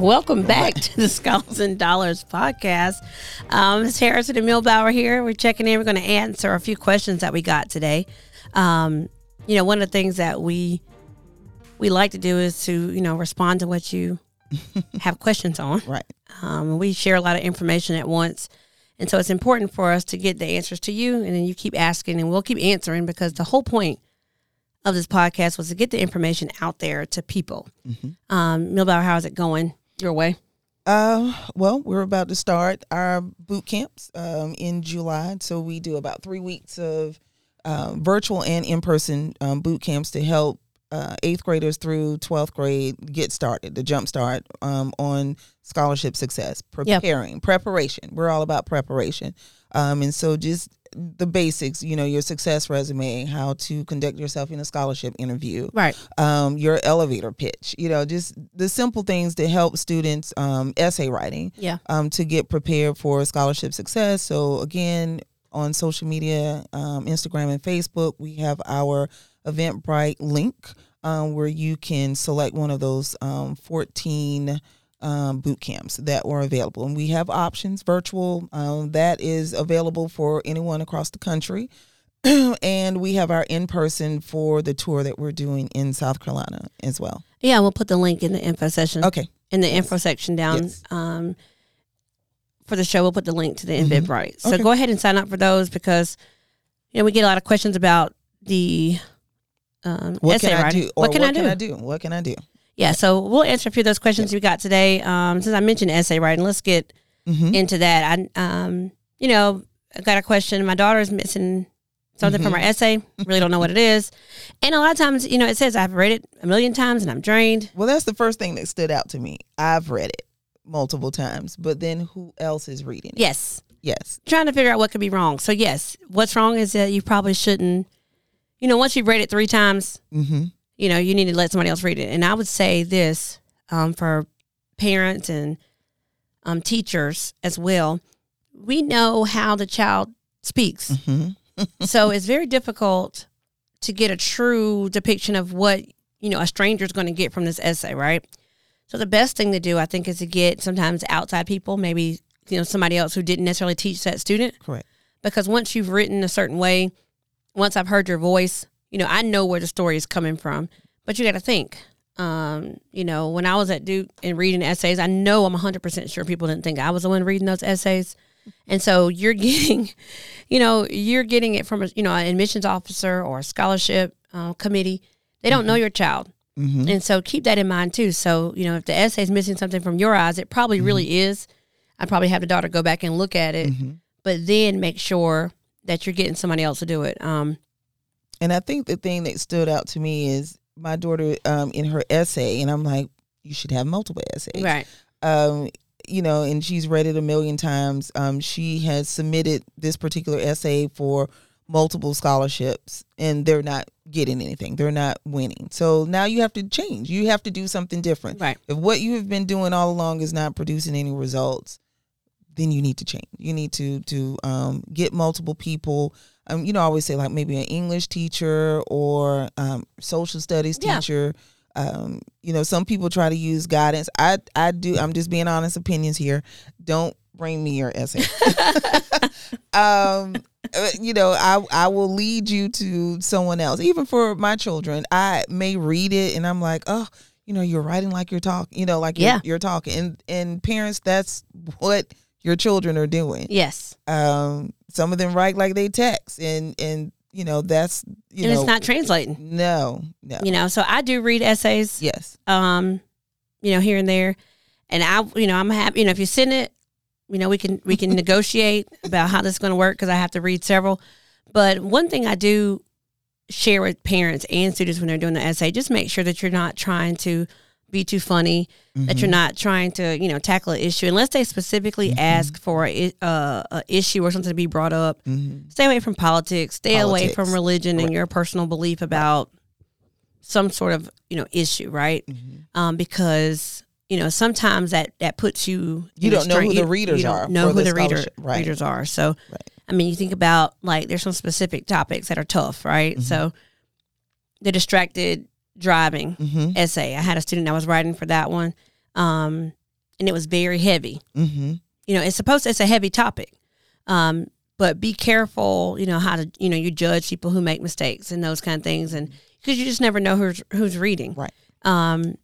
Welcome back to the Scholars and Dollars podcast. Um, it's Harrison and Milbauer here. We're checking in. We're going to answer a few questions that we got today. Um, you know, one of the things that we we like to do is to you know respond to what you have questions on. Right. Um, we share a lot of information at once. And so it's important for us to get the answers to you, and then you keep asking, and we'll keep answering because the whole point of this podcast was to get the information out there to people. Mm-hmm. Um, Milbauer, how's it going your way? Uh, well, we're about to start our boot camps um, in July. So we do about three weeks of uh, virtual and in person um, boot camps to help uh, eighth graders through 12th grade get started, the jump start um, on scholarship success, preparing, yep. preparation. We're all about preparation. Um, and so just the basics, you know, your success resume, how to conduct yourself in a scholarship interview, right? Um, your elevator pitch, you know, just the simple things to help students um, essay writing, yeah, um, to get prepared for scholarship success. So again, on social media, um, Instagram and Facebook, we have our Eventbrite link um, where you can select one of those um, 14 um, boot camps that were available. And we have options virtual um, that is available for anyone across the country. and we have our in person for the tour that we're doing in South Carolina as well. Yeah, we'll put the link in the info session. Okay. In the yes. info section down. Yes. Um, for the show, we'll put the link to the mm-hmm. Eventbrite. So okay. go ahead and sign up for those because you know we get a lot of questions about the um, what essay can writing. I do? what, can, I do? can I do? What can I do? Yeah, so we'll answer a few of those questions we got today. Um, since I mentioned essay writing, let's get mm-hmm. into that. I, um, you know, I got a question. My daughter is missing something mm-hmm. from her essay. Really don't know what it is. And a lot of times, you know, it says I've read it a million times and I'm drained. Well, that's the first thing that stood out to me. I've read it multiple times, but then who else is reading it? Yes. Yes. Trying to figure out what could be wrong. So, yes, what's wrong is that you probably shouldn't, you know, once you've read it three times, mm-hmm you know, you need to let somebody else read it. And I would say this um, for parents and um, teachers as well. We know how the child speaks. Mm-hmm. so it's very difficult to get a true depiction of what, you know, a stranger is going to get from this essay, right? So the best thing to do, I think, is to get sometimes outside people, maybe, you know, somebody else who didn't necessarily teach that student. Correct. Because once you've written a certain way, once I've heard your voice, you know, I know where the story is coming from, but you got to think. Um, you know, when I was at Duke and reading essays, I know I'm 100% sure people didn't think I was the one reading those essays. And so you're getting, you know, you're getting it from a, you know, an admissions officer or a scholarship uh, committee. They don't mm-hmm. know your child. Mm-hmm. And so keep that in mind too. So, you know, if the essay is missing something from your eyes, it probably mm-hmm. really is. I'd probably have the daughter go back and look at it, mm-hmm. but then make sure that you're getting somebody else to do it. Um, and I think the thing that stood out to me is my daughter um, in her essay, and I'm like, you should have multiple essays, right? Um, you know, and she's read it a million times. Um, she has submitted this particular essay for multiple scholarships, and they're not getting anything. They're not winning. So now you have to change. You have to do something different. Right. If what you have been doing all along is not producing any results, then you need to change. You need to to um, get multiple people um, you know, I always say like maybe an English teacher or um, social studies teacher. Yeah. Um, you know, some people try to use guidance. I I do. I'm just being honest. Opinions here. Don't bring me your essay. um, uh, you know, I I will lead you to someone else. Even for my children, I may read it and I'm like, oh, you know, you're writing like you're talking. You know, like yeah. you're, you're talking. And and parents, that's what your children are doing. Yes. Um, some of them write like they text, and and you know that's you and know it's not translating. No, no. You know, so I do read essays. Yes. Um, you know, here and there, and I, you know, I'm happy. You know, if you send it, you know, we can we can negotiate about how this is going to work because I have to read several. But one thing I do share with parents and students when they're doing the essay, just make sure that you're not trying to be too funny, mm-hmm. that you're mm-hmm. not trying to, you know, tackle an issue unless they specifically mm-hmm. ask for a, uh, a issue or something to be brought up. Mm-hmm. Stay away from politics. Stay politics. away from religion right. and your personal belief about some sort of, you know, issue, right? Mm-hmm. Um, because you know sometimes that that puts you. You don't know who the readers you, you are. Know who the, the reader, right. readers are. So, right. I mean, you think about like there's some specific topics that are tough, right? Mm-hmm. So, the distracted driving mm-hmm. essay. I had a student that was writing for that one. Um, and it was very heavy. Mm-hmm. You know, it's supposed to, it's a heavy topic. Um, but be careful, you know, how to, you know, you judge people who make mistakes and those kind of things. And because you just never know who's, who's reading. Right. Um,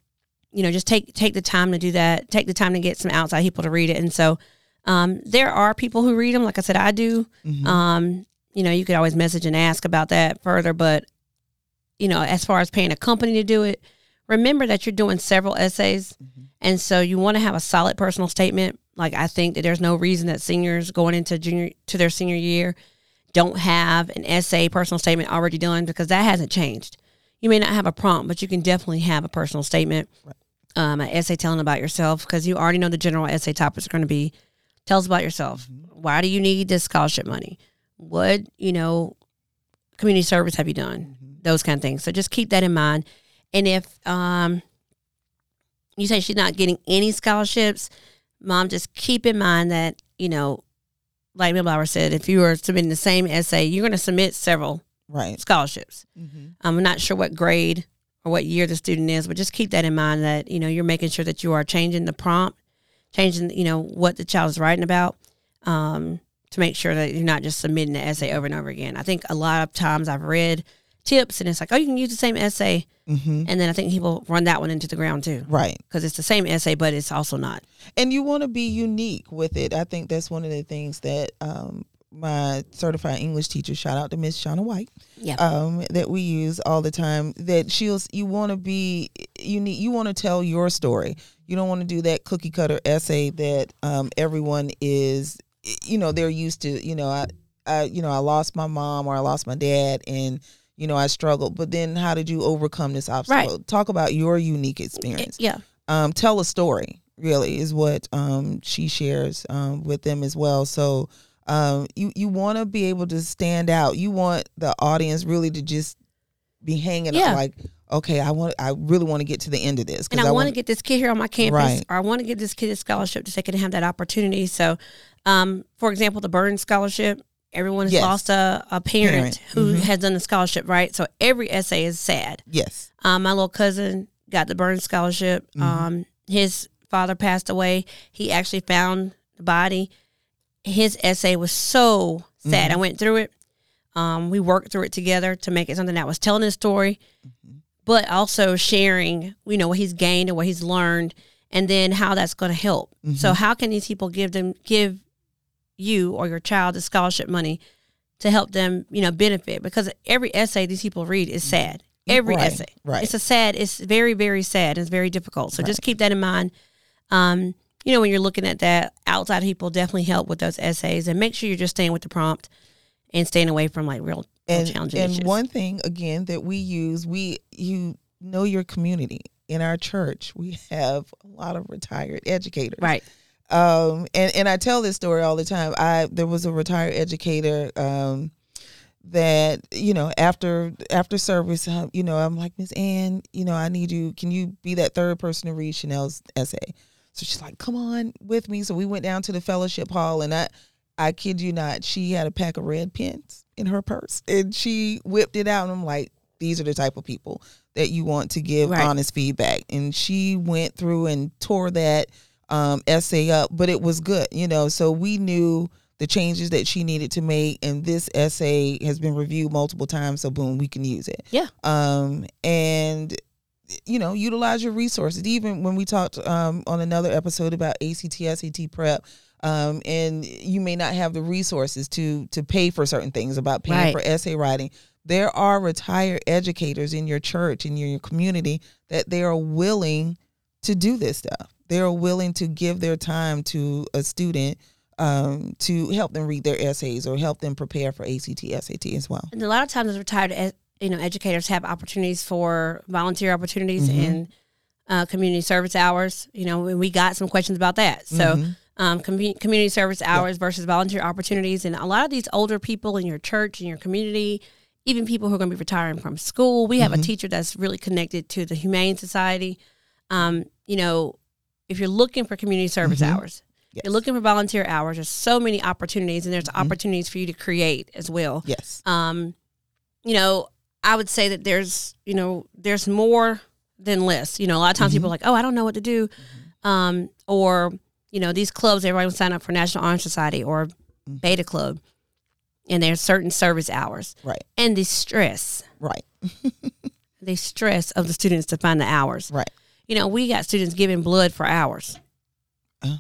you know, just take, take the time to do that. Take the time to get some outside people to read it. And so, um, there are people who read them. Like I said, I do. Mhm. Um, you know, you could always message and ask about that further, but you know, as far as paying a company to do it, remember that you're doing several essays, and so you want to have a solid personal statement. Like I think that there's no reason that seniors going into junior to their senior year don't have an essay personal statement already done because that hasn't changed. You may not have a prompt, but you can definitely have a personal statement, um, an essay telling about yourself because you already know the general essay topics are going to be. Tell us about yourself. Why do you need this scholarship money? What you know, community service have you done? Those kind of things. So just keep that in mind. And if um, you say she's not getting any scholarships, mom, just keep in mind that you know, like Milbauer said, if you are submitting the same essay, you're going to submit several Right. scholarships. Mm-hmm. I'm not sure what grade or what year the student is, but just keep that in mind that, you know, you're making sure that you are changing the prompt, changing, you know, what the child is writing about, um, to make sure that you're not just submitting the essay over and over again. I think a lot of times I've read tips and it's like, oh, you can use the same essay. Mm-hmm. And then I think people run that one into the ground too Right. because it's the same essay, but it's also not. and you want to be unique with it. I think that's one of the things that um, my certified English teacher, shout out to Miss Shauna White, Yeah. um, that we use all the time. That she'll you want to be unique. You want to tell your story. You don't want to do that cookie cutter essay that um, everyone is. You know they're used to. You know I, I you know I lost my mom or I lost my dad and. You know, I struggled, but then how did you overcome this obstacle? Right. Talk about your unique experience yeah. um, tell a story really is what um, she shares um, with them as well so um, you you want to be able to stand out you want the audience really to just be hanging Yeah. out like okay i want i really want to get to the end of this and I, want to get this kid here on my campus, Right. or I want to give this kid a scholarship so they can have that opportunity. So, um, for example, the Burns Scholarship, everyone has Yes. lost a, a parent, Parent. who Mhm. has done the scholarship, right? So every essay is sad. yes Um, my little cousin got the Burns Scholarship. Mhm. Um, his father passed away. He actually found the body. His essay was so sad. Mhm. I went through it. Um, we worked through it together to make it something that was telling his story, Mm-hmm. but also sharing, you know, what he's gained and what he's learned, and then how that's going to help. Mm-hmm. So, how can these people give them give you or your child the scholarship money to help them, you know, benefit? Because every essay these people read is sad. Every Right, essay, right. It's a sad. It's very, very sad. It's very difficult. So just keep that in mind. Um, you know, when you're looking at that, outside people definitely help with those essays, and make sure you're just staying with the prompt and staying away from like real, real and challenging and issues. one thing again that we use we you know your community in our church we have a lot of retired educators right? Um and and i tell this story all the time. I there was a retired educator um that you know after after service uh, you know i'm like miss ann you know i need you. Can you be that third person to read chanel's essay? So she's like come on with me. So we went down to the fellowship hall and i i kid you not she had a pack of red pens in her purse and she whipped it out and i'm like these are the type of people that you want to give Right. honest feedback. And she went through and tore that um, essay up but it was good you know. So we knew the changes that she needed to make and this essay has been reviewed multiple times so boom we can use it. Yeah. um and you know utilize your resources. Even when we talked um on another episode about ACT SAT prep um and you may not have the resources to to pay for certain things about paying Right. for essay writing. There are retired educators in your church in your community that they are willing to do this stuff they are willing to give their time to a student um, to help them read their essays or help them prepare for ACT, SAT as well. And a lot of times, as retired, you know, educators have opportunities for volunteer opportunities Mhm. and uh, community service hours. You know, and we got some questions about that. So, Mhm. um, commu- community service hours versus volunteer opportunities, and a lot of these older people in your church, in your community, even people who are going to be retiring from school. We have a Mhm. teacher that's really connected to the Humane Society. Um, you know, if you're looking for community service Mhm. hours, Yes. you're looking for volunteer hours. There's so many opportunities, and there's Mhm. opportunities for you to create as well yes. um, you know, I would say that there's, you know, there's more than less. You know, a lot of times people are like, oh, I don't know what to do. Um, or you know these clubs, everybody will sign up for National Honor Society or Mm-hmm. Beta Club, and there's certain service hours Right. and the stress, Right. the stress of the students to find the hours. Right. You know, we got students giving blood for hours. Oh,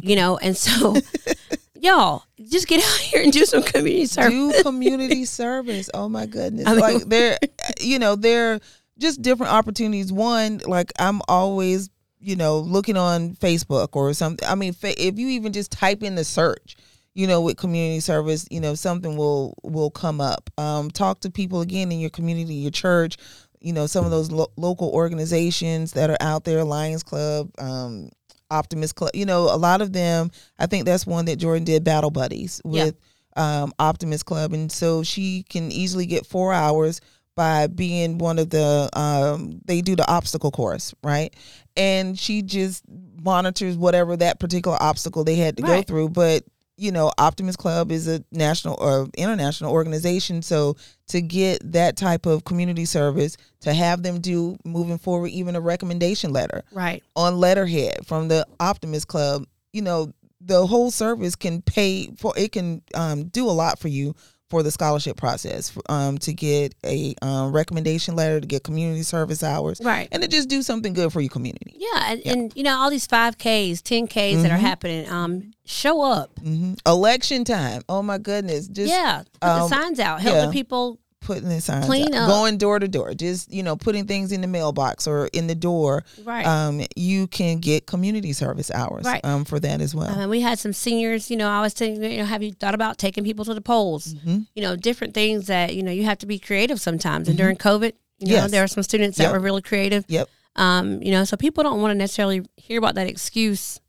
You know, and so y'all just get out here and do some community service. do community service. Oh my goodness! I mean- like they're, you know, they're just different opportunities. One, like I'm always, you know, looking on Facebook or something. I mean, fa- if you even just type in the search, you know, with community service, you know, something will will come up. Um, talk to people again in your community, your church. You know, some of those lo- local organizations that are out there, Lions Club, um, Optimist Club. You know, a lot of them. I think that's one that Jordan did, Battle Buddies Yeah. with um, Optimist Club, and so she can easily get four hours by being one of the. Um, they do the obstacle course, right? And she just monitors whatever that particular obstacle they had to go through, but. You know, Optimist Club is a national or international organization. So to get that type of community service, to have them do moving forward, even a recommendation letter, Right. on letterhead from the Optimist Club, you know, the whole service can pay for it can um, do a lot for you for the scholarship process um, to get a um, recommendation letter to get community service hours Right. and to just do something good for your community Yeah, and, and you know all these five Ks, ten Ks that are Mhm. happening. Um, show up. hmm election time oh my goodness just yeah, put um, the signs out. Help yeah. the people. Putting the signs Clean up. going door to door just you know putting things in the mailbox or in the door Right. um, you can get community service hours Right. um, for that as well Um, we had some seniors. You know, I was telling you know, have you thought about taking people to the polls? Mhm. You know, different things that you know you have to be creative sometimes. And during COVID, you know, Yes. there are some students that Yep. were really creative. Yep. Um, you know, so people don't want to necessarily hear about that excuse.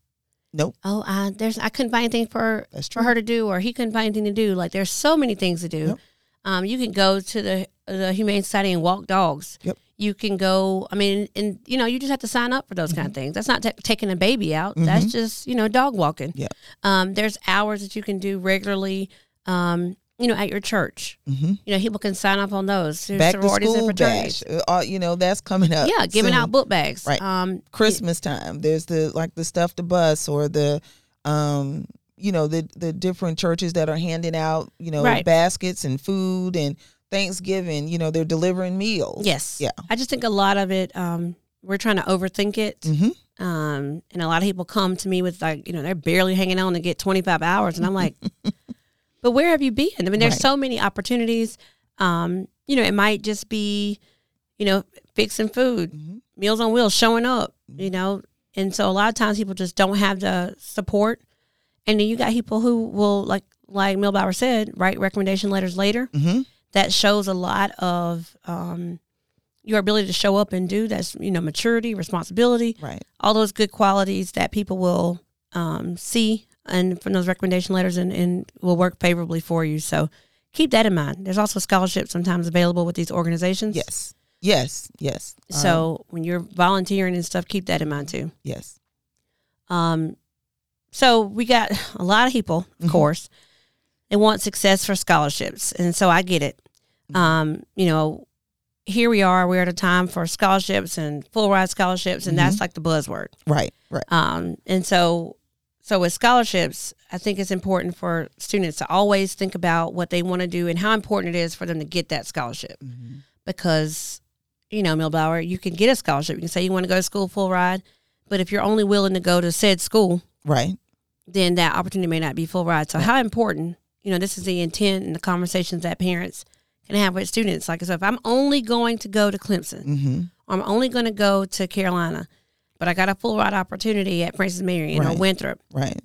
Nope. Oh, uh, there's I couldn't find anything for for her to do, or he couldn't find anything to do. Like there's so many things to do. Yep. Um, you can go to the the Humane Society and walk dogs. Yep. You can go. I mean, and you know, you just have to sign up for those Mm-hmm. kind of things. That's not ta taking a baby out. That's just you know dog walking. Yep. Um, there's hours that you can do regularly. Um, you know, at your church. Mhm. You know, people can sign up on those. There's back to sororities and school fraternities. bash. Uh, you know that's coming up. Yeah, giving soon. out book bags. Right. Um, Christmas time. There's the like the stuff to bus or the um you know the the different churches that are handing out you know Right. baskets and food and Thanksgiving. You know they're delivering meals. Yes. Yeah. I just think a lot of it, um, we're trying to overthink it. Mm-hmm. Um, and a lot of people come to me with like, you know, they're barely hanging on to get 25 hours. And I'm like, but where have you been? I mean, there's Right. so many opportunities. Um, you know, it might just be, you know, fixing food, Mhm. meals on wheels, showing up, you know. And so a lot of times people just don't have the support. And then you got people who will, like, like Milbauer said, write recommendation letters later Mm-hmm. that shows a lot of um, your ability to show up and do that's you know maturity responsibility Right. all those good qualities that people will um, see and from those recommendation letters and, and will work favorably for you so keep that in mind there's also scholarships sometimes available with these organizations Yes. Yes. Yes. Um, so when you're volunteering and stuff keep that in mind too yes. um, so we got a lot of people, of Mhm. course, they want success for scholarships, and so I get it. Mm-hmm. Um, you know, here we are. We're at a time for scholarships and full ride scholarships, and Mm-hmm. that's like the buzzword. Right. Right. Um, and so, so with scholarships, I think it's important for students to always think about what they want to do and how important it is for them to get that scholarship, Mhm. because, you know, Milbauer, you can get a scholarship. You can say you want to go to school full ride, but if you're only willing to go to said school, Right. Then that opportunity may not be full ride. So how important, you know, this is the intent and the conversations that parents can have with students. Like, so if I'm only going to go to Clemson, Mm-hmm. or I'm only going to go to Carolina, but I got a full ride opportunity at Francis Marion or Right. Winthrop, Right.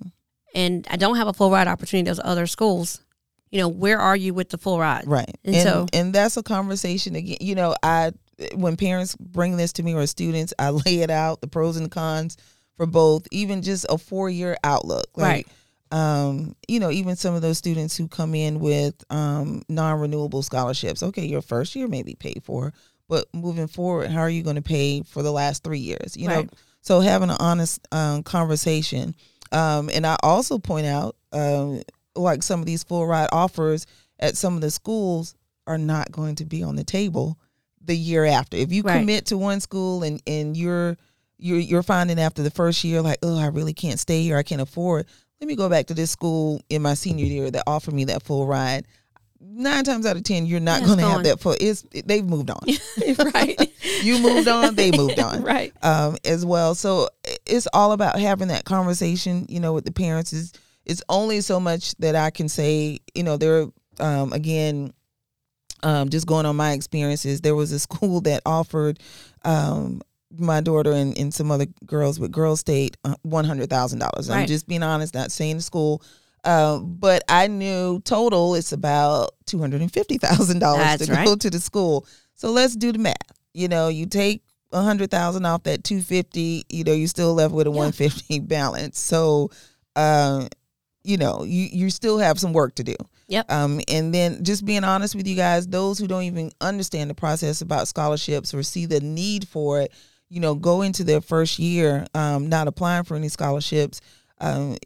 and I don't have a full ride opportunity at those other schools, you know, where are you with the full ride? Right. And And, so- and that's a conversation again. You know, I when parents bring this to me or students, I lay it out the pros and cons for both. Even just a four year outlook, Right. Um, you know, even some of those students who come in with um, non renewable scholarships. Okay, your first year may be paid for, but moving forward, how are you going to pay for the last three years? You know, so having an honest um, conversation. Um, and I also point out, um, like some of these full ride offers at some of the schools are not going to be on the table the year after. If you Right. commit to one school and and you're you're you're finding after the first year like, oh, I really can't stay here. I can't afford. Let me go back to this school in my senior year that offered me that full ride. Nine times out of ten, you're not Yeah, going to have that full. It's they've moved on. right. you moved on. They moved on. right. um, as well. So it's all about having that conversation, you know, with the parents. Is it's only so much that I can say. You know, there um, again, um, just going on my experiences. There was a school that offered um, my daughter and, and some other girls with Girl State uh, one hundred thousand dollars. I'm just being honest, not saying the school. Uh, but I knew total it's about two hundred and fifty thousand dollars to right. go to the school. So let's do the math. You know, you take a hundred thousand off that two fifty. You know, you're still left with a Yeah. one fifty balance. So, uh, you know, you you still have some work to do. Yep. Um, and then just being honest with you guys, those who don't even understand the process about scholarships or see the need for it, you know, go into their first year um, not applying for any scholarships. Um,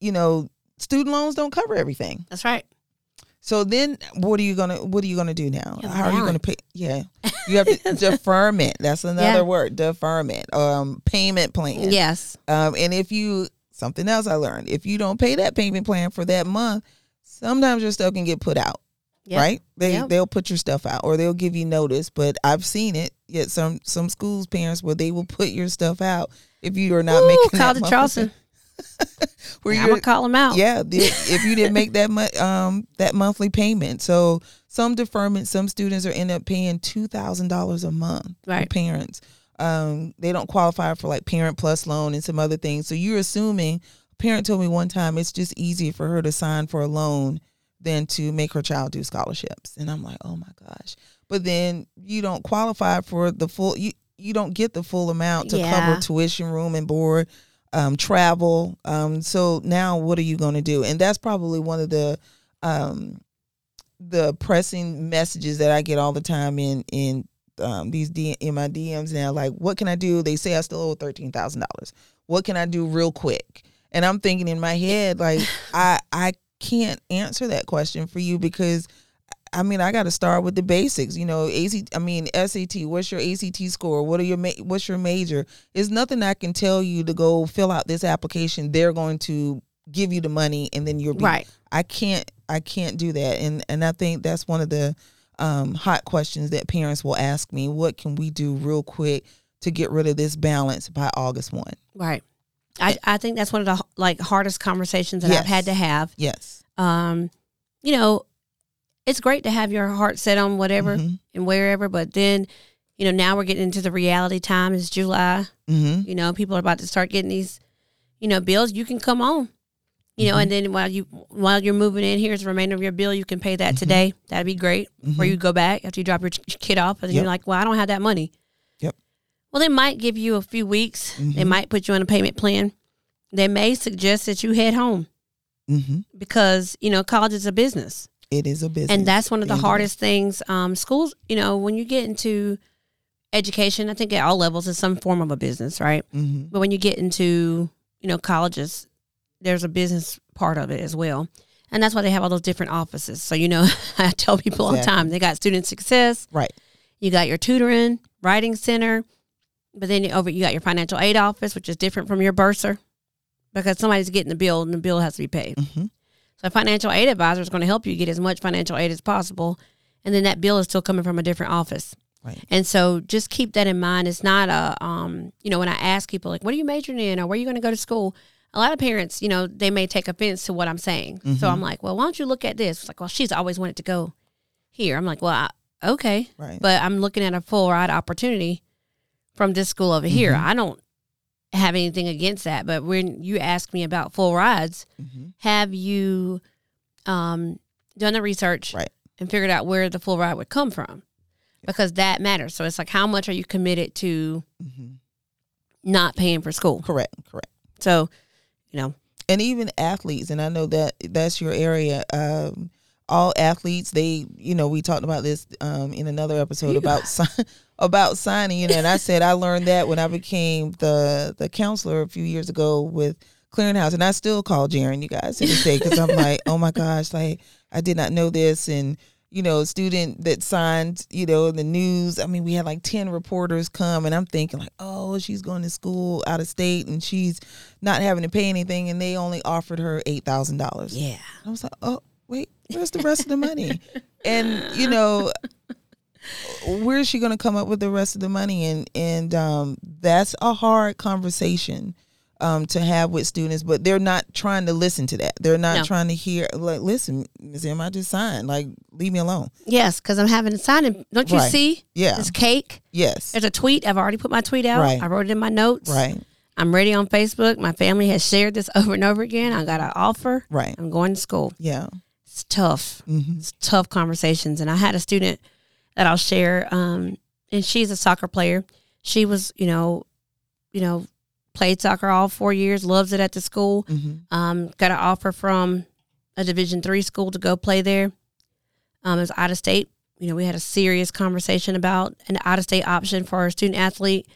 you know, student loans don't cover everything. That's right. So then, what are you gonna what are you gonna do now? Yeah, How are you gonna pay? Yeah, you have to deferment. That's another Yeah. word. Deferment. Um, payment plan. Yes. Um, and if you something else I learned, if you don't pay that payment plan for that month, sometimes your stuff can get put out. Yep. Right? They Yep. they'll put your stuff out or they'll give you notice. But I've seen it. Yet some some schools parents where they will put your stuff out if you are not Ooh, making call that the monthly Charleston. where I'm gonna call them out. yeah, the, if you didn't make that mu- um that monthly payment. So some deferment, some students are end up paying two thousand dollars a month for Right. parents. Um, they don't qualify for like Parent Plus loan and some other things. So you're assuming. A parent told me one time it's just easier for her to sign for a loan than to make her child do scholarships. And I'm like, oh my gosh. But then you don't qualify for the full. You you don't get the full amount to Yeah. cover tuition, room and board um, travel. Um, so now what are you going to do? And that's probably one of the um, the pressing messages that I get all the time in in um, these D- in my DMs now. Like, what can I do? They say I still owe thirteen thousand dollars. What can I do real quick? And I'm thinking in my head, like, I I can't answer that question for you because. I mean, I got to start with the basics. You know, AC. I mean, SAT. What's your ACT score? What are your ma- What's your major? There's nothing I can tell you to go fill out this application. They're going to give you the money, and then you'll be Right. I can't I can't do that. And and I think that's one of the um, hot questions that parents will ask me. What can we do real quick to get rid of this balance by August one? Right. I, I think that's one of the like hardest conversations that Yes. I've had to have. Yes. Um, you know, it's great to have your heart set on whatever Mhm. and wherever, but then, you know, now we're getting into the reality time. It's July. Mm-hmm. You know, people are about to start getting these, you know, bills. You can come on. You know, Mhm. and then while you while you're moving in, here's the remainder of your bill. You can pay that Mhm. today. That'd be great. Or Mhm. you go back after you drop your kid off, and Yep. you're like, "Well, I don't have that money." Yep. Well, they might give you a few weeks. They might put you on a payment plan. They may suggest that you head home Mm-hmm. because you know college is a business, It is a business, and that's one of the Indeed. hardest things. Um, schools, you know, when you get into education, I think at all levels is some form of a business, right? Mm-hmm. But when you get into, you know, colleges, there's a business part of it as well. And that's why they have all those different offices. So, you know, I tell people all the time, they got student success, Right. you got your tutoring, writing center, but then over you got your financial aid office, which is different from your bursar because somebody's getting the bill and the bill has to be paid. Mm-hmm. So a financial aid advisor is going to help you get as much financial aid as possible. And then that bill is still coming from a different office. Right. And so just keep that in mind. It's not a, um, you know, when I ask people like, what are you majoring in or where are you going to go to school? A lot of parents, you know, they may take offense to what I'm saying. So Mhm. I'm like, well, why don't you look at this? It's like, well, she's always wanted to go here. I'm like, well, I, okay. Right. But I'm looking at a full ride opportunity from this school over here. Mhm. I don't have anything against that. But when you ask me about full rides, mm-hmm. have you um, done the research Right. and figured out where the full ride would come from? Because that matters. So it's like, how much are you committed to Mm-hmm. not paying for school? Correct. Correct. So, you know, and even athletes and i know that that's your area um all athletes they you know we talked about this um in another episode about about signing you know and i said i learned that when i became the the counselor a few years ago with clearinghouse and i still call Jaren you guys to this day because i'm like oh my gosh like i did not know this and you know, student that signed, you know, in the news. I mean, we had like 10 reporters come and I'm thinking like, oh, she's going to school out of state and she's not having to pay anything and they only offered her $8,000. Yeah. I was like, oh, wait, where's the rest of the money? And, you know, where is she going to come up with the rest of the money? And, and um, that's a hard conversation um, to have with students, but they're not trying to listen to that. They're not No. trying to hear, like, listen, Ms. M, I just signed. Like, leave me alone. Yes, because I'm having a signing. Don't you Right. see? Yeah. it's cake. Yes. There's a tweet. I've already put my tweet out. Right. I wrote it in my notes. Right. I'm ready on Facebook. My family has shared this over and over again. I got an offer. Right. I'm going to school. Yeah. It's tough. hmm It's tough conversations. And I had a student that I'll share, um, and she's a soccer player. She was, you know, you know, played soccer all four years, loves it at the school. hmm Um, got an offer from a Division three school to go play there. Um, it was out of state. You know, we had a serious conversation about an out of state option for a student athlete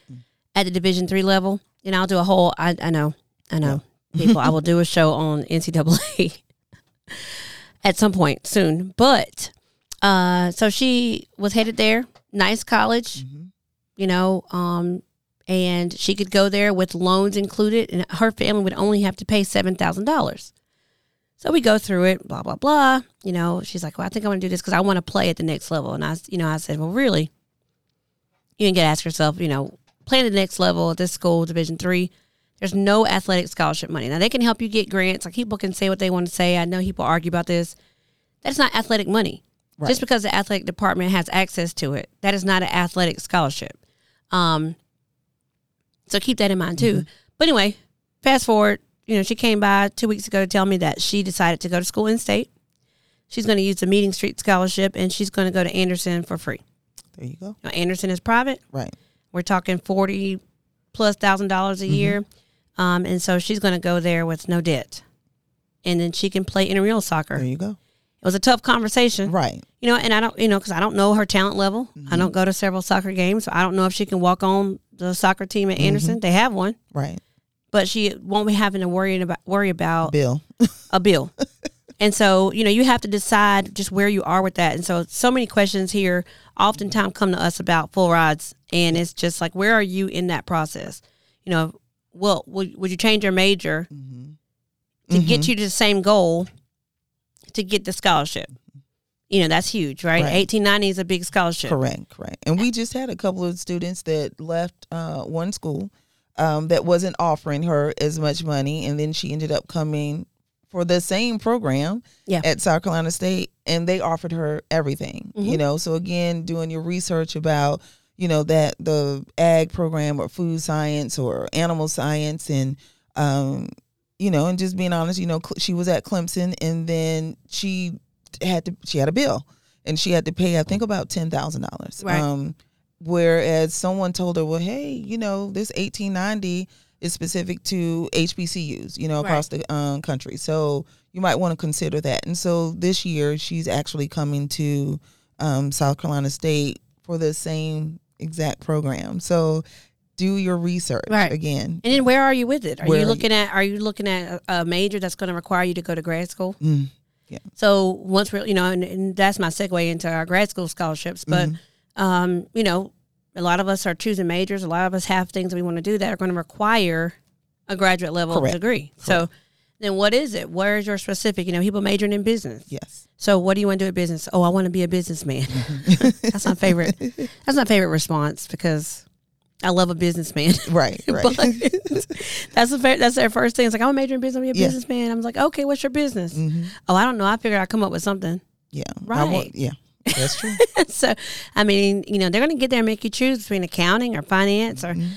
at the Division three level. And I'll do a whole. I, I know, I know, people. I will do a show on NCAA at some point soon. But uh, so she was headed there. Nice college, Mhm. you know, um, and she could go there with loans included, and her family would only have to pay seven thousand dollars. So we go through it, blah blah blah. You know, she's like, "Well, I think I want to do this because I want to play at the next level." And I, you know, I said, "Well, really?" You can get to ask yourself, you know, playing at the next level at this school, Division three. There's no athletic scholarship money. Now they can help you get grants. Like people can say what they want to say. I know people argue about this. That's not athletic money. Right. Just because the athletic department has access to it, that is not an athletic scholarship. Um, so keep that in mind too. But anyway, fast forward, you know, she came by two weeks ago to tell me that she decided to go to school in state. She's going to use the Meeting Street Scholarship and she's going to go to Anderson for free. There you go. Now, Anderson is private. Right. We're talking 40 plus thousand dollars a year. Um, and so she's going to go there with no debt. And then she can play intramural soccer. There you go. Was a tough conversation Right. you know, and I don't, you know, because I don't know her talent level. I mm-hmm. don't go to several soccer games, so I don't know if she can walk on the soccer team at mm-hmm. Anderson. They have one, Right. but she won't be having to worry about worry about Bill. a bill. and so, you know, you have to decide just where you are with that. And so, so many questions here oftentimes come to us about full rides, and it's just like, where are you in that process? You know, well, would, would you change your major mm-hmm. to get you to the same goal to get the scholarship? You know, that's huge, right? Right. Eighteen ninety is a big scholarship. Correct, correct. And we just had a couple of students that left uh, one school um, that wasn't offering her as much money, and then she ended up coming for the same program Yeah. at South Carolina State, and they offered her everything. Mm-hmm. You know, so again, doing your research about you know that the ag program or food science or animal science, and um, you know, and just being honest, you know, she was at Clemson, and then she had to she had a bill, and she had to pay I think about ten thousand dollars. Right. Um, whereas someone told her, well, hey, you know, this eighteen ninety is specific to HBCUs, you know, across the um, country. So you might want to consider that. And so this year she's actually coming to um, South Carolina State for the same exact program. So do your research Right. again. And then where are you with it? Are Where you are looking at are you looking at a, a major that's going to require you to go to grad school? Mm, yeah. So once we're you know, and, and that's my segue into our grad school scholarships. But Mm-hmm. um, you know, a lot of us are choosing majors. A lot of us have things we want to do that are going to require a graduate level Correct. degree. So then what is it? Where is your specific? You know, people majoring in business. Yes. So what do you want to do in business? Oh, I want to be a businessman. that's my favorite. That's my favorite response because I love a businessman. Right. Right. That's the that's their first thing. It's like I'm a major in business. I'm a Yeah. businessman. I was like, okay, what's your business? Mhm. Oh, I don't know. I figured I'd come up with something. Yeah. I Right. want, yeah. That's true. so, I mean, you know, they're going to get there and make you choose between accounting or finance or Mm-hmm.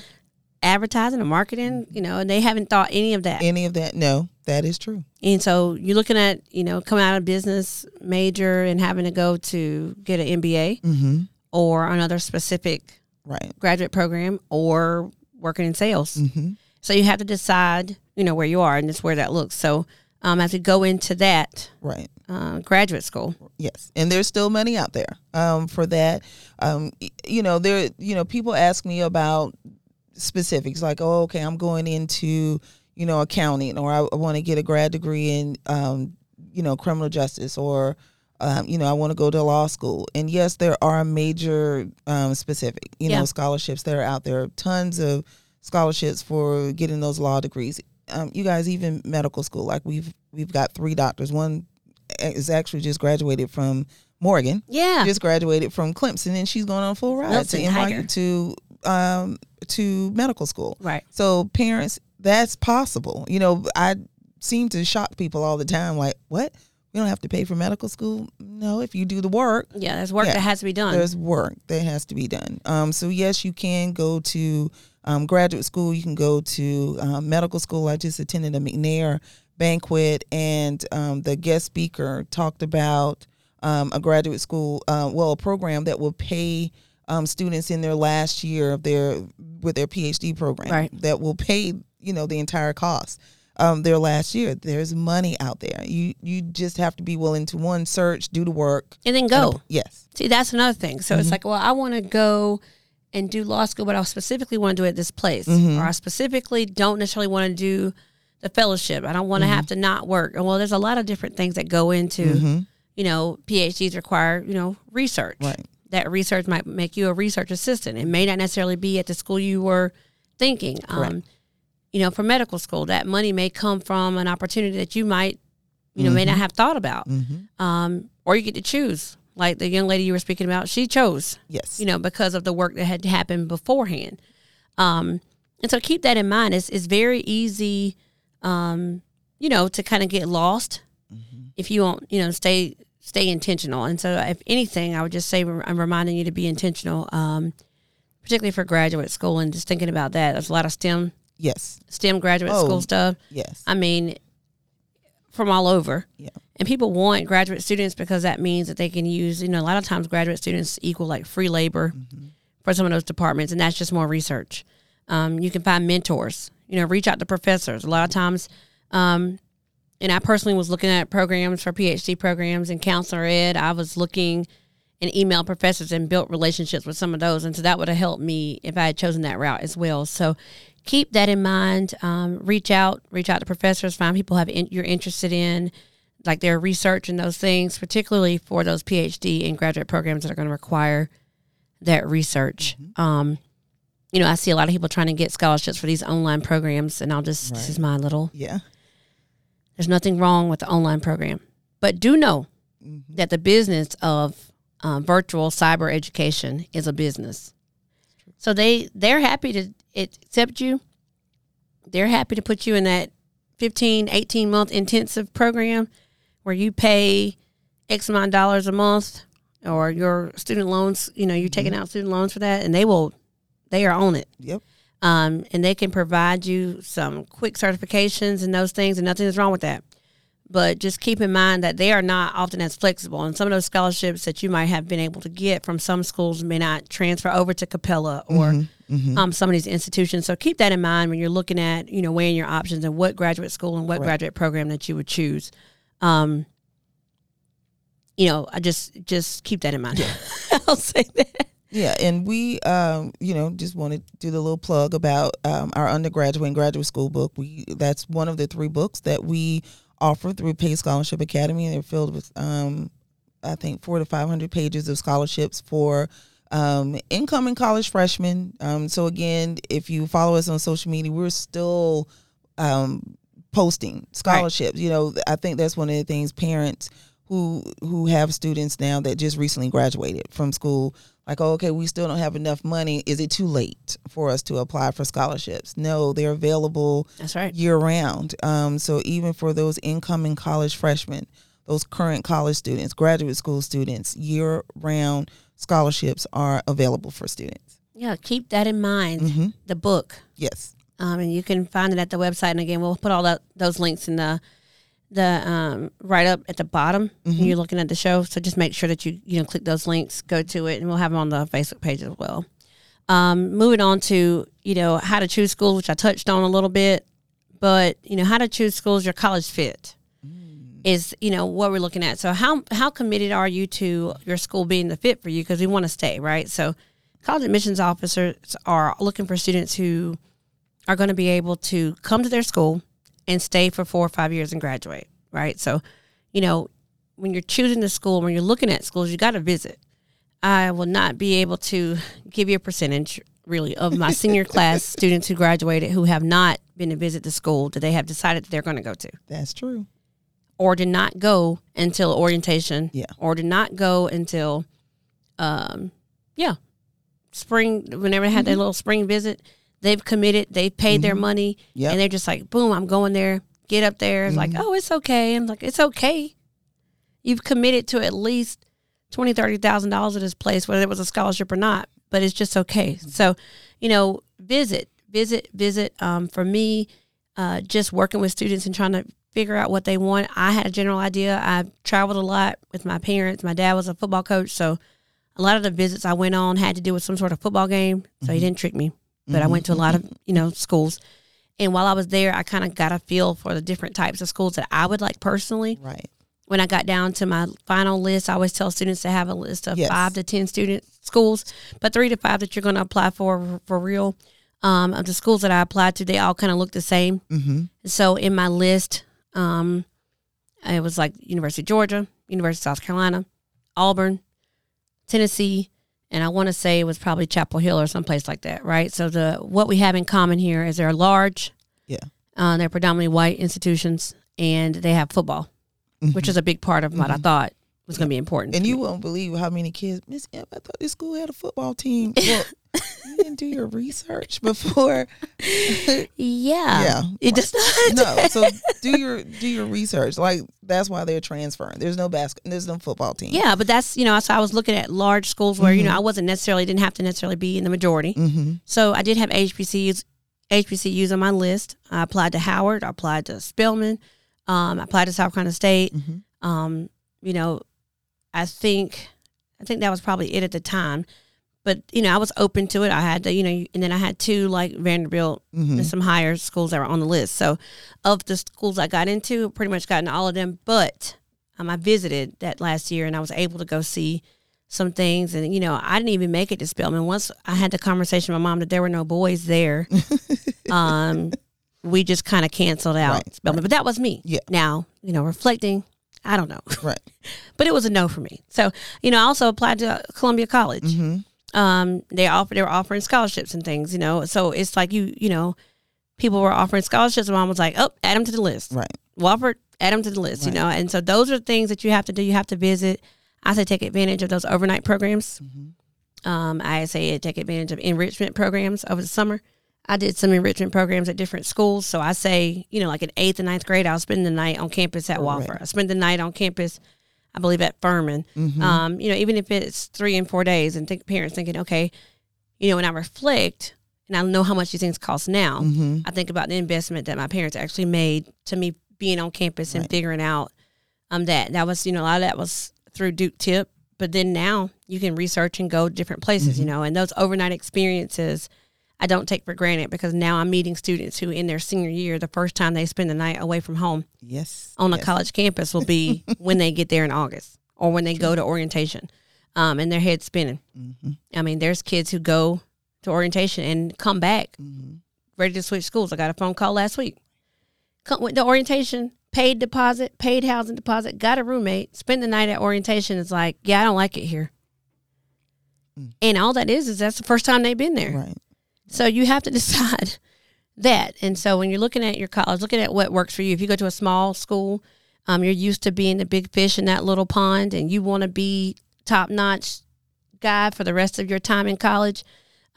advertising or marketing. You know, and they haven't thought any of that. Any of that? No, that is true. And so you're looking at, you know, coming out of business major and having to go to get an MBA Mm-hmm. or another specific Right. graduate program or working in sales. Mm-hmm. So you have to decide, you know, where you are and it's where that looks. So um, as we go into that Right. uh, graduate school, Yes, and there's still money out there um, for that. Um, you know, there. You know, people ask me about specifics, like, "Oh, okay, I'm going into you know accounting, or I, I want to get a grad degree in um, you know criminal justice, or um, you know, I want to go to law school. And yes, there are major um, specific, you Yeah. know, scholarships that are out there. Tons of scholarships for getting those law degrees. Um, you guys, even medical school, like we've we've got three doctors. One is actually just graduated from Morgan, Yeah. just graduated from Clemson, and she's going on full ride Milton to. NYU to um, to medical school. right. So parents, that's possible. You know, I seem to shock people all the time. Like, what? We don't have to pay for medical school? No, if you do the work, Yeah. There's work Yeah. that has to be done. there's work that has to be done. Um, so yes, you can go to um, graduate school. You can go to um, medical school. I just attended a McNair banquet, and um, the guest speaker talked about um, a graduate school, uh, well, a program that will pay um, students in their last year of their with their PhD program Right. that will pay you know the entire cost. Um, their last year, there's money out there. You you just have to be willing to one search, do the work, and then and- go. yes, See, that's another thing. So Mm-hmm. it's like, well, I want to go and do law school, but I specifically want to do it at this place, Mm-hmm. or I specifically don't necessarily want to do the fellowship. I don't want to Mm-hmm. have to not work. And well, there's a lot of different things that go into, you know, PhDs require, you know, research. Right. That research might make you a research assistant. It may not necessarily be at the school you were thinking. Um, you know, for medical school, that money may come from an opportunity that you might, you know, may not have thought about. Um, or you get to choose. Like the young lady you were speaking about, she chose, yes, you know, because of the work that had happened beforehand. Um, and so keep that in mind. It's, it's very easy, um, you know, to kind of get lost if you won't, you know, stay stay intentional. And so, if anything, I would just say I'm reminding you to be intentional, um, particularly for graduate school and just thinking about that. There's a lot of STEM yes, STEM graduate Oh. school stuff. yes, I mean, from all over. Yeah. And people want graduate students because that means that they can use, you know, a lot of times graduate students equal like free labor for some of those departments, and that's just more research. Um, you can find mentors, you know, reach out to professors. A lot of times, um, and I personally was looking at programs for PhD programs and counselor ed. I was looking and emailed professors and built relationships with some of those. And so that would have helped me if I had chosen that route as well. So keep that in mind. Um, reach out, reach out to professors, find people have in, you're interested in, like their research and those things, particularly for those PhD and graduate programs that are going to require that research. Um, you know, I see a lot of people trying to get scholarships for these online programs, and I'll just this is my little yeah, there's nothing wrong with the online program, but do know that the business of um, virtual cyber education is a business. So they they're happy to accept you. They're happy to put you in that 15, 18 month intensive program where you pay X amount of dollars a month or your student loans, you know, you're taking out student loans for that and they will, they are on it yep, um, and they can provide you some quick certifications and those things, and nothing is wrong with that. But just keep in mind that they are not often as flexible, and some of those scholarships that you might have been able to get from some schools may not transfer over to Capella or Um, some of these institutions. So keep that in mind when you're looking at you know weighing your options and what graduate school and what Correct. graduate program that you would choose. Um, you know, I just just keep that in mind. I'll say that. yeah. And we, um, you know, just want to do the little plug about um, our undergraduate and graduate school book. We that's one of the three books that we offer through Pace Scholarship Academy. They're filled with, um, I think, four to five hundred pages of scholarships for um, incoming college freshmen. Um, so again, if you follow us on social media, we're still um, posting scholarships. You know, I think that's one of the things parents who who have students now that just recently graduated from school like oh, okay we still don't have enough money is it too late for us to apply for scholarships no they're available That's right. year round um, so even for those incoming college freshmen those current college students graduate school students year round scholarships are available for students Yeah, keep that in mind. Mm-hmm. The book. yes um, and you can find it at the website. And again, we'll put all that those links in the the um, right up at the bottom. When you're looking at the show, so just make sure that you you know click those links, go to it, and we'll have them on the Facebook page as well. Um, moving on to you know how to choose schools, which I touched on a little bit, but you know how to choose schools your college fit is you know what we're looking at. So how how committed are you to your school being the fit for you? Because we want to stay right. So college admissions officers are looking for students who are going to be able to come to their school and stay for four or five years and graduate, right? So, you know, when you're choosing the school, when you're looking at schools, you got to visit. I will not be able to give you a percentage really of my senior class students who graduated who have not been to visit the school that they have decided that they're going to go to That's true. or did not go until orientation Yeah. or did not go until um yeah spring whenever they had their little spring visit they've committed they've paid their money Yep. and they're just like boom i'm going there get up there. It's like oh it's okay. I'm like it's okay. You've committed to at least twenty thirty thousand dollars at this place whether it was a scholarship or not but it's just okay. So you know visit visit visit. Um, for me uh, just working with students and trying to figure out what they want. I had a general idea. I traveled a lot with my parents. My dad was a football coach so a lot of the visits i went on had to do with some sort of football game so he didn't trick me but i went to a lot of you know schools and while i was there i kind of got a feel for the different types of schools that i would like personally Right. when I got down to my final list, I always tell students to have a list of Yes. five to ten student schools, but three to five that you're going to apply for for real. Um, of the schools that I applied to, they all kind of look the same. Mm-hmm. So in my list, um, it was like University of Georgia, University of South Carolina, Auburn, Tennessee, and I want to say it was probably Chapel Hill or someplace like that, right? So the what we have in common here is they're large, Yeah. uh, they're predominantly white institutions, and they have football, which is a big part of what I thought was going to be important. Mm-hmm. And you me. won't believe how many kids, Miss I thought this school had a football team. Well, you didn't do your research before. yeah, Yeah. it does not. no, so do your do your research. Like that's why they're transferring. There's no basket. There's no football team. Yeah, but that's you know, so I was looking at large schools where you know I wasn't necessarily didn't have to necessarily be in the majority. Mm-hmm. So I did have HBCUs, HBCUs on my list. I applied to Howard. I applied to Spelman. Um, I applied to South Carolina State. Mhm. Um, you know, I think I think that was probably it at the time. But you know, I was open to it. I had to, you know, and then I had two like Vanderbilt Mm-hmm. and some higher schools that were on the list. So, of the schools I got into, pretty much gotten all of them. But um, I visited that last year, and I was able to go see some things. And you know, I didn't even make it to Spelman. Once I had the conversation with my mom that there were no boys there, um, we just kind of canceled out Right, Spelman. But that was me. Yeah. Now, you know, reflecting, I don't know, Right. but it was a no for me. So, you know, I also applied to Columbia College Mm-hmm. Um they offer they were offering scholarships and things you know? So it's like you you know people were offering scholarships. And mom was like oh add them to the list. Right. Wofford add them to the list you know? And so those are things that you have to do. You have to visit. I say take advantage of those overnight programs. Um i say take advantage of enrichment programs over the summer. I did some enrichment programs at different schools. So i say you know like in eighth and ninth grade i'll spend the night on campus at Correct. I spend the night on campus I believe at Furman. Mm-hmm. Um, you know, even if it's three and four days, and think parents thinking, okay, you know, when I reflect and I know how much these things cost now, Mm-hmm. I think about the investment that my parents actually made to me being on campus and Right. figuring out um that that was you know a lot of that was through Duke TIP, but then now you can research and go different places, Mm-hmm. you know, and those overnight experiences. I don't take for granted because now I'm meeting students who, in their senior year, the first time they spend the night away from home Yes. on a college campus will be when they get there in August or when they go to orientation, um, and their head's spinning. Mm-hmm. I mean, there's kids who go to orientation and come back Mm-hmm. ready to switch schools. I got a phone call last week. Come, went to orientation, paid deposit, paid housing deposit, got a roommate, spent the night at orientation. It's like, yeah, I don't like it here. Mm. And all that is is that's the first time they've been there. Right. So you have to decide that. And so when you're looking at your college, looking at what works for you, if you go to a small school, um, you're used to being the big fish in that little pond and you want to be top notch guy for the rest of your time in college,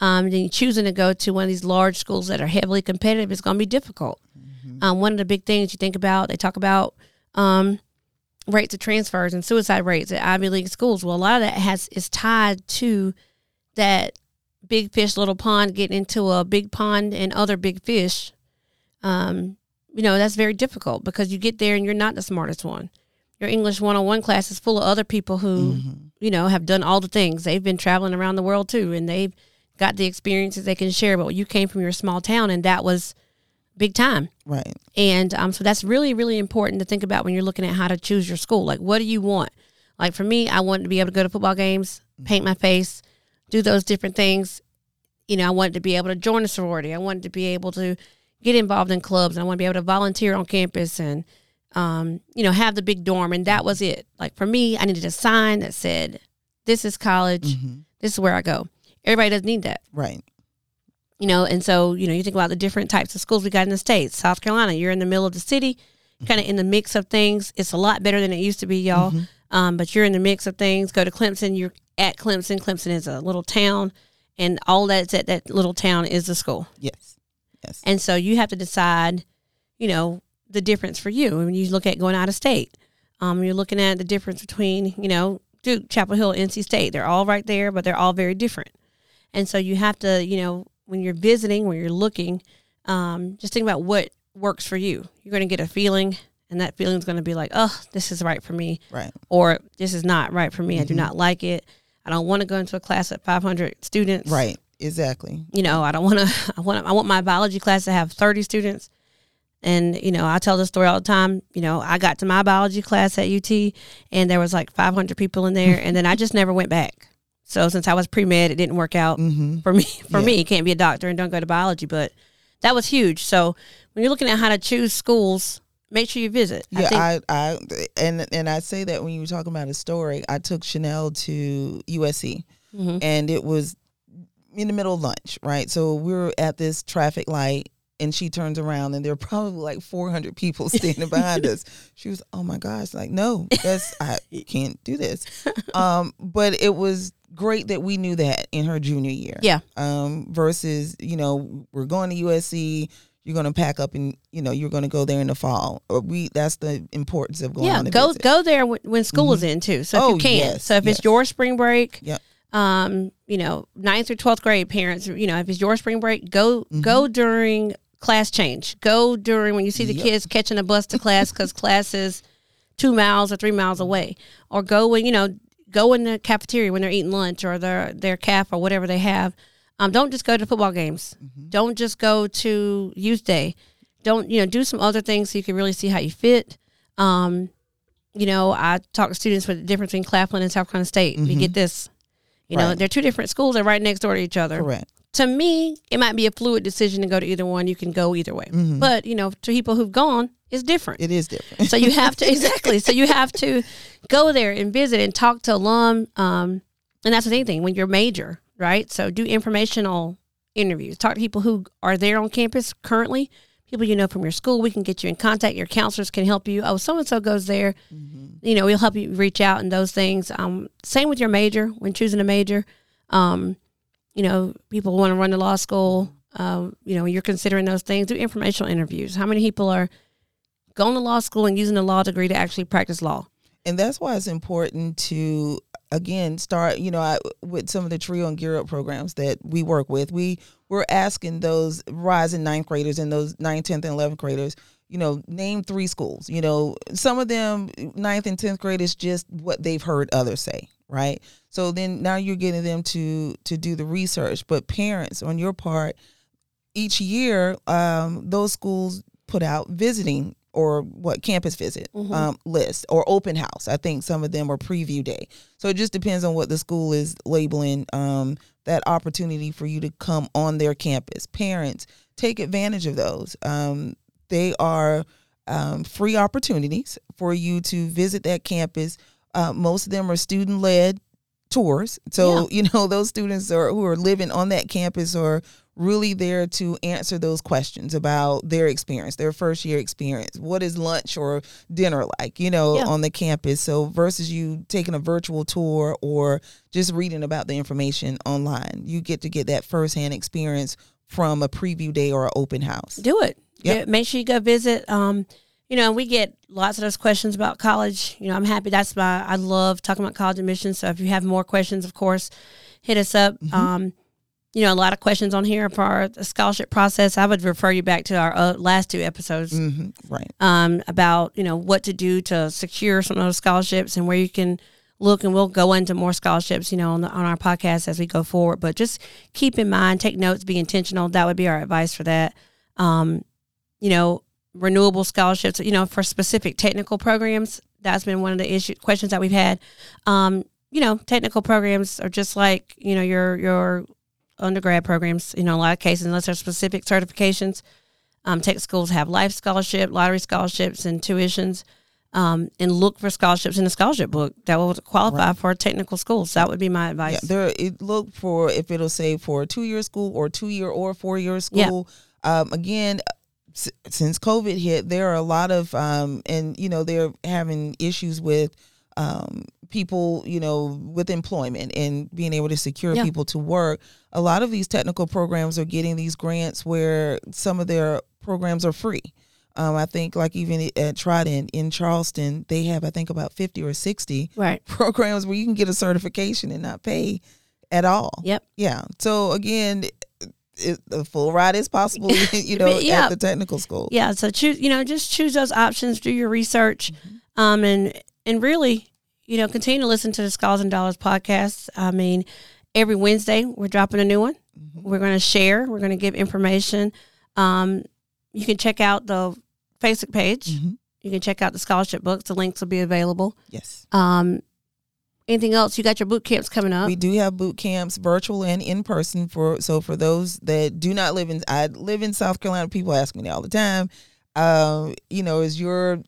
um, then choosing to go to one of these large schools that are heavily competitive is going to be difficult. Um, one of the big things you think about, they talk about um, rates of transfers and suicide rates at Ivy League schools. Well, a lot of that has is tied to that big fish, little pond, getting into a big pond and other big fish. Um, you know, that's very difficult because you get there and you're not the smartest one. Your English 101 class is full of other people who, Mm-hmm. you know, have done all the things. They've been traveling around the world too, and they've got the experiences they can share. But you came from your small town, and that was big time. Right. And um, so that's really, really important to think about when you're looking at how to choose your school. Like, what do you want? Like for me, I wanted to be able to go to football games, paint my face, do those different things. You know, I wanted to be able to join a sorority. I wanted to be able to get involved in clubs. I want to be able to volunteer on campus and um, you know, have the big dorm, and that was it. Like for me, I needed a sign that said, "This is college. hmm This is where I go." Everybody doesn't need that, Right. you know. And so, you know, you think about the different types of schools we got in the states. South Carolina, you're in the middle of the city, kind of in the mix of things. It's a lot better than it used to be, y'all. Mhm. Um, but you're in the mix of things. Go to Clemson. You're at Clemson. Clemson is a little town, and all that's at that little town is the school. Yes. Yes. And so you have to decide, you know, the difference for you. When you look at going out of state, um, you're looking at the difference between, you know, Duke, Chapel Hill, NC State. They're all right there, but they're all very different. And so you have to, you know, when you're visiting, when you're looking, um, just think about what works for you. You're going to get a feeling, and that feeling is going to be like, oh, this is right for me, right. or this is not right for me. I do Mhm. not like it. I don't want to go into a class at 500 students Right. Exactly. you know, I don't want to. I want. I want my biology class to have thirty students, and you know, I tell this story all the time. You know, I got to my biology class at UT, and there was like five hundred people in there, and then I just never went back. So since I was pre med, it didn't work out Mm-hmm. for me. For Yeah. me, you can't be a doctor and don't go to biology, but that was huge. So when you're looking at how to choose schools, make sure you visit. Yeah, think, I, I, and and I say that when you were talking about a story, I took Chanel to USC, Mhm. and it was in the middle of lunch, right? So we were at this traffic light, and she turns around, and there are probably like 400 people standing behind us. She was, oh my gosh, like no, that's I can't do this. Um, but it was great that we knew that in her junior year. Yeah. Um, versus you know we're going to USC. You're going to pack up and you know you're going to go there in the fall. Or we that's the importance of going. yeah, go visit. go there when, when school is in too. So if Oh, you can. yes, so if yes. it's your spring break, Yep. um, you know, ninth or twelfth grade parents, you know, if it's your spring break, go Mm-hmm. go during class change. Go during when you see the Yep. kids catching a bus to class because class is two miles or three miles away, or go when you know go in the cafeteria when they're eating lunch or their their calf or whatever they have. Um, don't just go to football games. Mm-hmm. Don't just go to youth day. Don't you know do some other things so you can really see how you fit. Um, you know, I talk to students with the difference between Claflin and South Carolina State. We get this. You know, Mm-hmm. They're two different schools. They're right next door to each other. Correct. To me, it might be a fluid decision to go to either one. You can go either way. Mhm. But, you know, to people who've gone, it's different. It is different. so you have to, exactly. So you have to go there and visit and talk to alum. Um, and that's the same thing when you're major, right? So do informational interviews. Talk to people who are there on campus currently, people you know from your school. We can get you in contact. Your counselors can help you. Oh, so and so goes there. You know, we'll help you reach out and those things. Um, same with your major when choosing a major. Um, you know, people want to run to law school. Um, you know, you're considering those things, do informational interviews. How many people are going to law school and using a law degree to actually practice law? and that's why it's important to again start you know I, with some of the TRIO and GEAR UP programs that we work with we we're asking those rising ninth graders and those ninth 10th and 11th graders you know name three schools you know some of them ninth and 10th grade is just what they've heard others say right? So then now you're getting them to to do the research but parents on your part each year um, those schools put out visiting or what campus visit Mhm. um, list or open house. I think some of them are preview day. So it just depends on what the school is labeling um, that opportunity for you to come on their campus. Parents take advantage of those. Um, they are um, free opportunities for you to visit that campus. Uh, most of them are student led tours. So you know those students are who are living on that campus are really there to answer those questions about their experience, their first year experience. What is lunch or dinner like, you know, Yeah. on the campus? So versus you taking a virtual tour or just reading about the information online, you get to get that firsthand experience from a preview day or an open house. Do it. Yep. Yeah, make sure you go visit. Um, you know, we get lots of those questions about college. You know, I'm happy. That's why I love talking about college admissions. So if you have more questions, of course, hit us up. Mm-hmm. Um, you know, a lot of questions on here for our scholarship process. I would refer you back to our uh, last two episodes hmm Right. um, about you know what to do to secure some of those scholarships and where you can look and we'll go into more scholarships you know on, the, on our podcast as we go forward but just keep in mind take notes be intentional that would be our advice for that um, you know renewable scholarships you know for specific technical programs that's been one of the issue questions that we've had um, you know technical programs are just like you know your your undergrad programs you know a lot of cases unless they're specific certifications Um, tech schools have LIFE scholarship, lottery scholarships, and tuitions. Um, and look for scholarships in the scholarship book that will qualify for technical schools. That would be my advice. Yeah, there. Look for if it'll say for a two year school or two year or four year school. Um, again, s- since COVID hit, there are a lot of um, and you know they're having issues with um, people, you know, with employment and being able to secure Yeah. people to work. A lot of these technical programs are getting these grants where some of their programs are free. Um, I think like even at Trident in Charleston, they have I think about fifty or sixty Right. programs where you can get a certification and not pay at all. Yep. Yeah. So again, it, the full ride is possible, you know, Yeah. at the technical school. Yeah. So choose, you know, just choose those options, do your research, um, and and really, you know, continue to listen to the Scholars and Dollars podcast. I mean, every Wednesday we're dropping a new one. We're going to share. We're going to give information. Um, you can check out the Facebook page. Mhm. You can check out the scholarship books. The links will be available. Yes. Um, anything else? You got your boot camps coming up. We do have boot camps, virtual and in person. For so for those that do not live in, I live in South Carolina. People ask me all the time. Um, you know, is your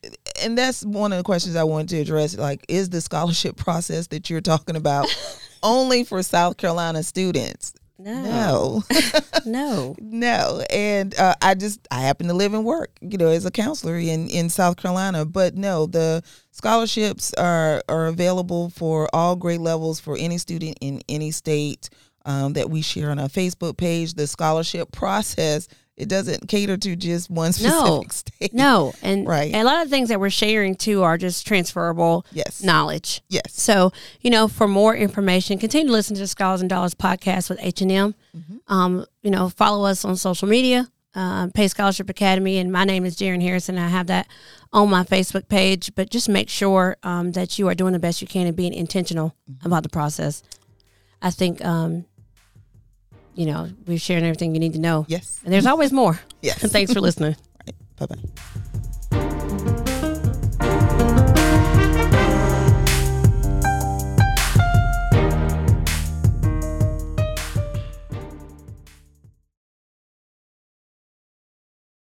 and that's one of the questions I wanted to address. Like, is the scholarship process that you're talking about only for South Carolina students? no, No. no. No, and uh, I just I happen to live and work, you know, as a counselor in in South Carolina. But no, the scholarships are are available for all grade levels for any student in any state um, that we share on our Facebook page. The scholarship process it doesn't cater to just one specific No. state. No, and Right. and a lot of things that we're sharing too are just transferable Yes. knowledge. Yes. So you know, for more information, continue to listen to the Scholars and Dollars podcast with H and M. Um, you know, follow us on social media, uh, Pace Scholarship Academy, and my name is Jaren Harrison. I have that on my Facebook page. But just make sure um, that you are doing the best you can and being intentional about the process. I think, um, you know, we're sharing everything you need to know. Yes. And there's always more. Yes. And thanks for listening. Right. Bye bye.